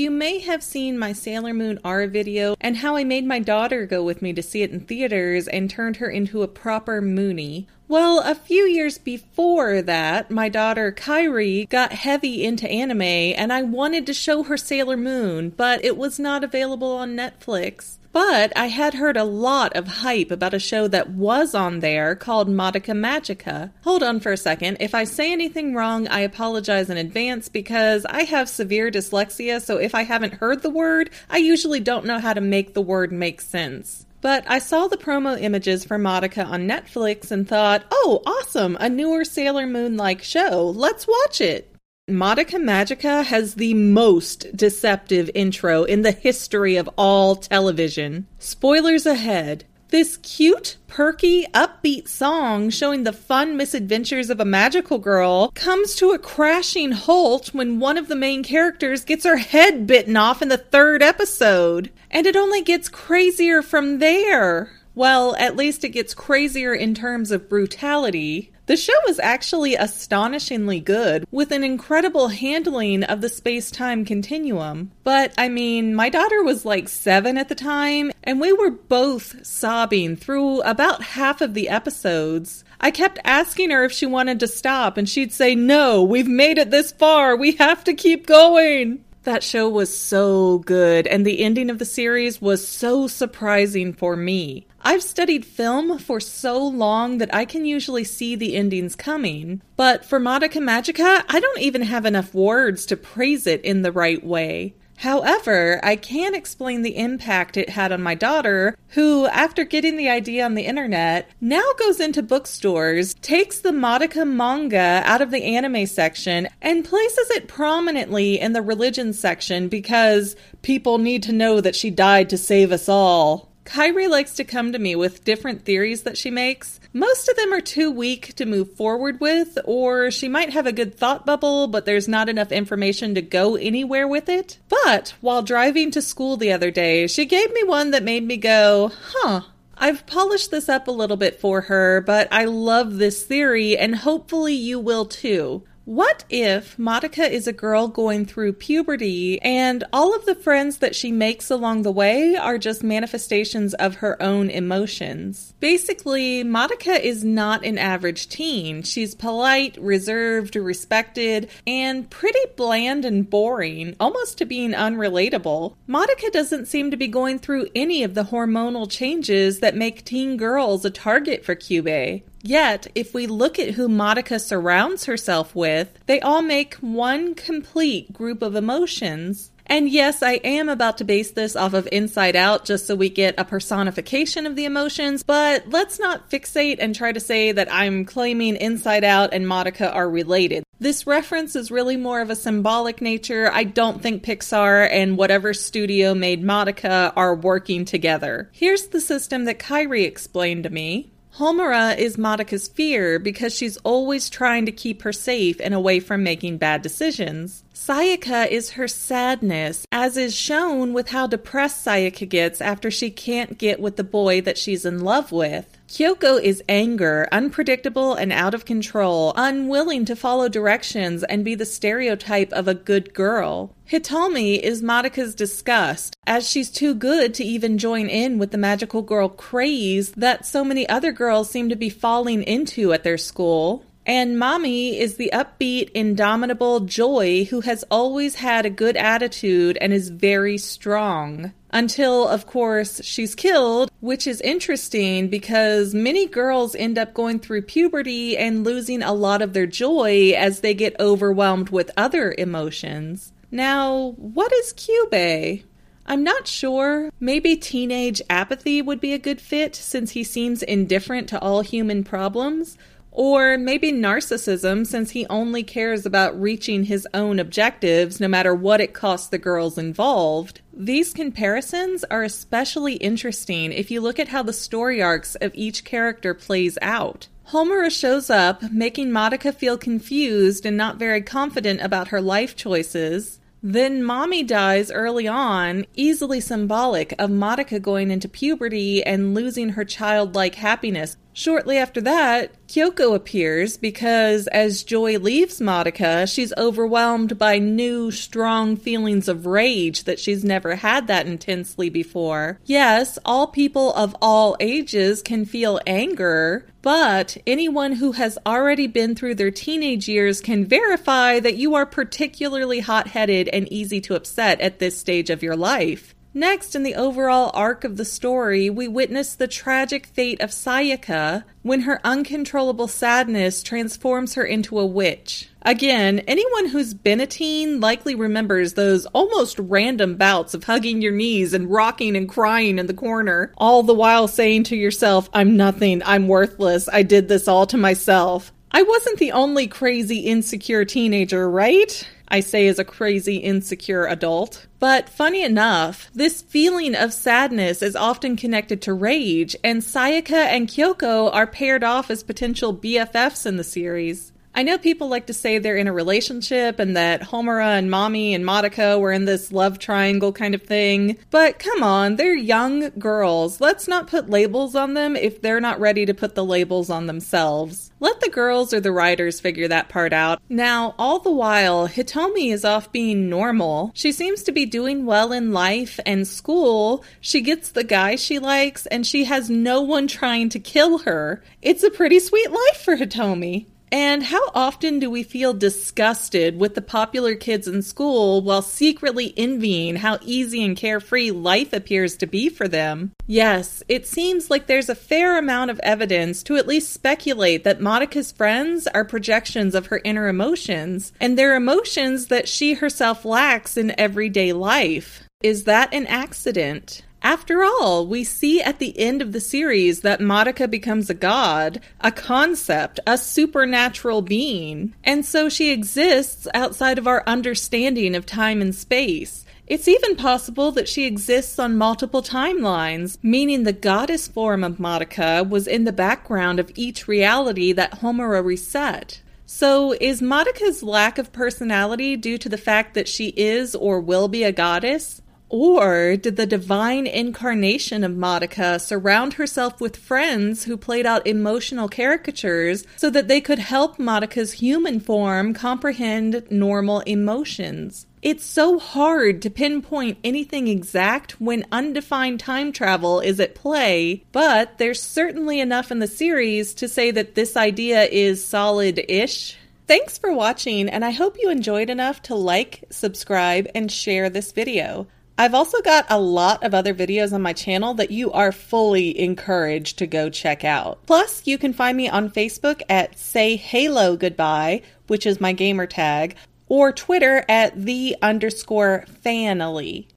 you may have seen my Sailor Moon R video and how I made my daughter go with me to see it in theaters and turned her into a proper Moonie. Well, a few years before that, my daughter Kyrie got heavy into anime and I wanted to show her Sailor Moon, but it was not available on Netflix. But I had heard a lot of hype about a show that was on there called Madoka Magica. Hold on for a second. If I say anything wrong, I apologize in advance because I have severe dyslexia, so if I haven't heard the word, I usually don't know how to make the word make sense. But I saw the promo images for Madoka on Netflix and thought, oh, awesome, a newer Sailor Moon like show. Let's watch it. Madoka Magica has the most deceptive intro in the history of all television. Spoilers ahead. This cute, perky, upbeat song showing the fun misadventures of a magical girl comes to a crashing halt when one of the main characters gets her head bitten off in the third episode. And it only gets crazier from there. Well, at least it gets crazier in terms of brutality. The show is actually astonishingly good, with an incredible handling of the space time continuum. But I mean, my daughter was like seven at the time, and we were both sobbing through about half of the episodes. I kept asking her if she wanted to stop, and she'd say, No, we've made it this far, we have to keep going. That show was so good, and the ending of the series was so surprising for me. I've studied film for so long that I can usually see the endings coming, but for Madoka Magica, I don't even have enough words to praise it in the right way. However, I can explain the impact it had on my daughter, who, after getting the idea on the internet, now goes into bookstores, takes the Madoka manga out of the anime section, and places it prominently in the religion section because people need to know that she died to save us all. Kyrie likes to come to me with different theories that she makes. Most of them are too weak to move forward with, or she might have a good thought bubble, but there's not enough information to go anywhere with it. But while driving to school the other day, she gave me one that made me go, huh. I've polished this up a little bit for her, but I love this theory, and hopefully you will too. What if Madoka is a girl going through puberty and all of the friends that she makes along the way are just manifestations of her own emotions? Basically, Madoka is not an average teen. She's polite, reserved, respected, and pretty bland and boring, almost to being unrelatable. Madoka doesn't seem to be going through any of the hormonal changes that make teen girls a target for Kyubey. Yet, if we look at who Madoka surrounds herself with, they all make one complete group of emotions. And yes, I am about to base this off of Inside Out just so we get a personification of the emotions, but let's not fixate and try to say that I'm claiming Inside Out and Madoka are related. This reference is really more of a symbolic nature. I don't think Pixar and whatever studio made Madoka are working together. Here's the system that Kyrie explained to me. Homura is Madoka's fear because she's always trying to keep her safe and away from making bad decisions. Sayaka is her sadness, as is shown with how depressed Sayaka gets after she can't get with the boy that she's in love with. Kyoko is anger, unpredictable and out of control, unwilling to follow directions and be the stereotype of a good girl. Hitomi is Madoka's disgust, as she's too good to even join in with the magical girl craze that so many other girls seem to be falling into at their school. And Mami is the upbeat, indomitable Joy who has always had a good attitude and is very strong. Until, of course, she's killed, which is interesting because many girls end up going through puberty and losing a lot of their joy as they get overwhelmed with other emotions. Now, what is Kyubey? I'm not sure. Maybe teenage apathy would be a good fit since he seems indifferent to all human problems. Or maybe narcissism, since he only cares about reaching his own objectives no matter what it costs the girls involved. These comparisons are especially interesting if you look at how the story arcs of each character plays out. Homura shows up, making Madoka feel confused and not very confident about her life choices. Then Mami dies early on, easily symbolic of Madoka going into puberty and losing her childlike happiness, Shortly after that, Kyoko appears because as Joy leaves Madoka, she's overwhelmed by new, strong feelings of rage that she's never had that intensely before. Yes, all people of all ages can feel anger, but anyone who has already been through their teenage years can verify that you are particularly hot headed and easy to upset at this stage of your life. Next, in the overall arc of the story, we witness the tragic fate of Sayaka when her uncontrollable sadness transforms her into a witch. Again, anyone who's been a teen likely remembers those almost random bouts of hugging your knees and rocking and crying in the corner, all the while saying to yourself, I'm nothing, I'm worthless, I did this all to myself. I wasn't the only crazy, insecure teenager, right? I say as a crazy, insecure adult. But funny enough, this feeling of sadness is often connected to rage, and Sayaka and Kyoko are paired off as potential BFFs in the series. I know people like to say they're in a relationship and that Homura and Mami and Madoka were in this love triangle kind of thing, but come on, they're young girls. Let's not put labels on them if they're not ready to put the labels on themselves. Let the girls or the writers figure that part out. Now, all the while, Hitomi is off being normal. She seems to be doing well in life and school. She gets the guy she likes, and she has no one trying to kill her. It's a pretty sweet life for Hitomi. And how often do we feel disgusted with the popular kids in school while secretly envying how easy and carefree life appears to be for them? Yes, it seems like there's a fair amount of evidence to at least speculate that Monica's friends are projections of her inner emotions, and they're emotions that she herself lacks in everyday life. Is that an accident? After all, we see at the end of the series that Madoka becomes a god, a concept, a supernatural being, and so she exists outside of our understanding of time and space. It's even possible that she exists on multiple timelines, meaning the goddess form of Madoka was in the background of each reality that Homura reset. So, is Madoka's lack of personality due to the fact that she is or will be a goddess? Or did the divine incarnation of Madoka surround herself with friends who played out emotional caricatures so that they could help Madoka's human form comprehend normal emotions? It's so hard to pinpoint anything exact when undefined time travel is at play, but there's certainly enough in the series to say that this idea is solid ish. Thanks for watching, and I hope you enjoyed enough to like, subscribe, and share this video. I've also got a lot of other videos on my channel that you are fully encouraged to go check out. Plus, you can find me on Facebook at Say Halo Goodbye, which is my gamer tag, or Twitter at the underscore Fanily.